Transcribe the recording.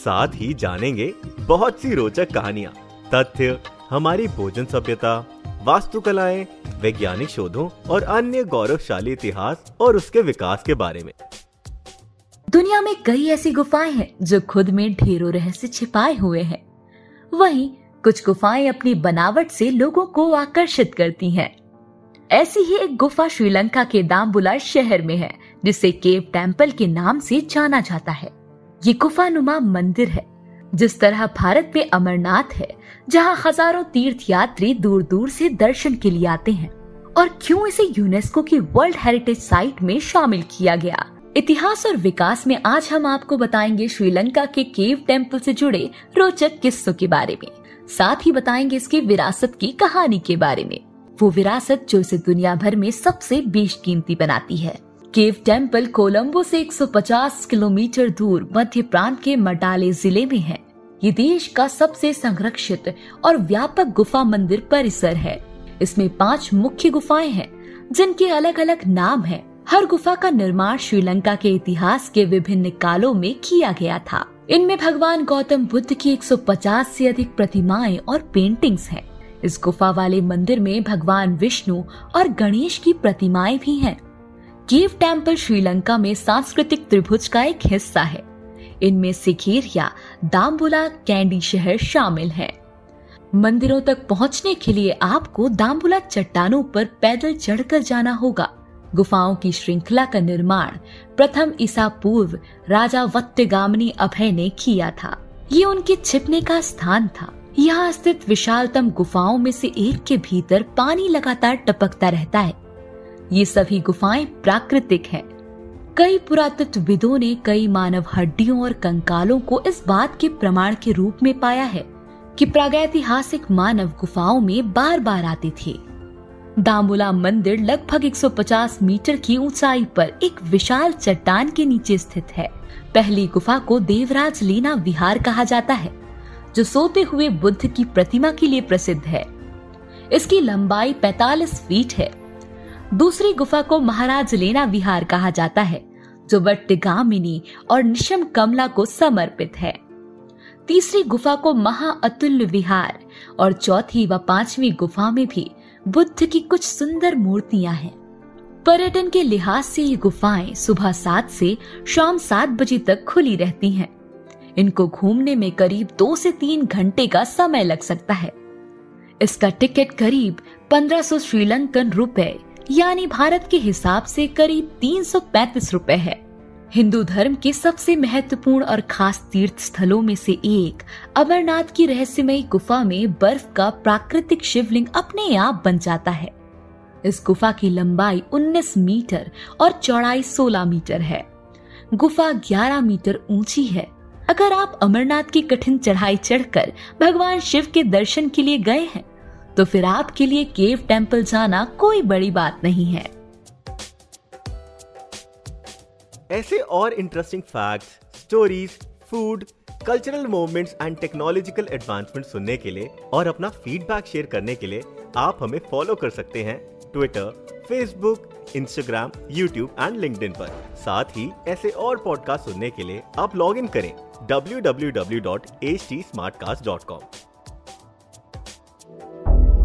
साथ ही जानेंगे बहुत सी रोचक कहानियाँ, तथ्य, हमारी भोजन सभ्यता, वास्तुकलाएँ, वैज्ञानिक शोधों और अन्य गौरवशाली इतिहास और उसके विकास के बारे में। दुनिया में कई ऐसी गुफाएँ हैं जो खुद में ढेरों रहस्य छिपाए हुए हैं। वहीं कुछ गुफाएँ अपनी बनावट से लोगों को आकर्षित करती हैं। ऐसी ही एक गुफा श्रीलंका के दाम्बुला शहर में है, जिसे केव टेंपल के नाम से जाना जाता है। ये गुफानुमा मंदिर है, जिस तरह भारत में अमरनाथ है, जहाँ हज़ारों तीर्थ यात्री दूर दूर से दर्शन के लिए आते हैं, और क्यों इसे यूनेस्को की वर्ल्ड हेरिटेज साइट में शामिल किया गया। इतिहास और विकास में आज हम आपको बताएँगे श्रीलंका के केव टेंपल से जुड़े रोचक किस्सों के बारे में, साथ ही बताएँगे इसकी विरासत की कहानी के बारे में। वो विरासत जो इसे दुनिया भर में सबसे बेशकीमती बनाती है। केव टेंपल कोलंबो से 150 किलोमीटर दूर मध्य प्रांत के मटाले ज़िले में है ये देश का सबसे संरक्षित और व्यापक गुफा मंदिर परिसर है इसमें पाँच मुख्य गुफाएँ हैं, जिनके अलग अलग नाम हैं। हर गुफा का निर्माण श्रीलंका के इतिहास के विभिन्न कालों में किया गया था इनमें भगवान गौतम बुद्ध की 150 से अधिक प्रतिमाएँ और पेंटिंग्स हैं। इस गुफा वाले मंदिर में भगवान विष्णु और गणेश की प्रतिमाएँ भी हैं। केव टेंपल श्रीलंका में सांस्कृतिक त्रिभुज का एक हिस्सा है। इनमें सिखेर या दाम्बुला कैंडी शहर शामिल है। मंदिरों तक पहुँचने के लिए आपको दाम्बुला चट्टानों पर पैदल चढ़कर जाना होगा। गुफाओं की श्रृंखला का निर्माण प्रथम ईसा पूर्व राजा वत्त्यगामनी अभय ने किया था। ये उनके छिपने का स्थान था। यहाँ स्थित विशालतम गुफाओं में से एक के भीतर पानी लगातार टपकता रहता है। ये सभी गुफाएँ प्राकृतिक हैं। कई पुरातत्वविदों ने कई मानव हड्डियों और कंकालों को इस बात के प्रमाण के रूप में पाया है कि प्रागैतिहासिक मानव गुफाओं में बार बार आते थे। दामुला मंदिर लगभग 150 मीटर की ऊंचाई पर एक विशाल चट्टान के नीचे स्थित है। पहली गुफा को देवराज लीना विहार कहा जाता है, जो सोते हुए बुद्ध की प्रतिमा के लिए प्रसिद्ध है। इसकी लंबाई 45 फीट है। दूसरी गुफा को महाराज लेना विहार कहा जाता है, जो वट्टगामिनी और निशम कमला को समर्पित है। तीसरी गुफा को महाअतुल्य विहार और चौथी व पांचवी गुफा में भी बुद्ध की कुछ सुंदर मूर्तियाँ हैं। पर्यटन के लिहाज से ये गुफाएँ सुबह सात से शाम सात बजे तक खुली रहती हैं। इनको घूमने में करीब दो से तीन घंटे का समय लग सकता है। इसका टिकट करीब 1500 श्रीलंकन रुपए यानी भारत के हिसाब से करीब 335 रुपए है। हिंदू धर्म के सबसे महत्वपूर्ण और खास तीर्थ स्थलों में से एक अमरनाथ की रहस्यमयी गुफा में बर्फ़ का प्राकृतिक शिवलिंग अपने आप बन जाता है। इस गुफा की लंबाई 19 मीटर और चौड़ाई 16 मीटर है। गुफा 11 मीटर ऊँची है। अगर आप अमरनाथ की कठिन चढ़ाई चढ़कर भगवान शिव के दर्शन के लिए गए हैं तो फिर आपके लिए केव टेंपल जाना कोई बड़ी बात नहीं है। ऐसे और interesting facts, stories food cultural movements and technological advancement सुनने के लिए और अपना फीडबैक शेयर करने के लिए आप हमें फॉलो कर सकते हैं Twitter Facebook Instagram YouTube and LinkedIn पर। साथ ही ऐसे और पॉडकास्ट सुनने के लिए आप लॉग इन करें www.htsmartcast.com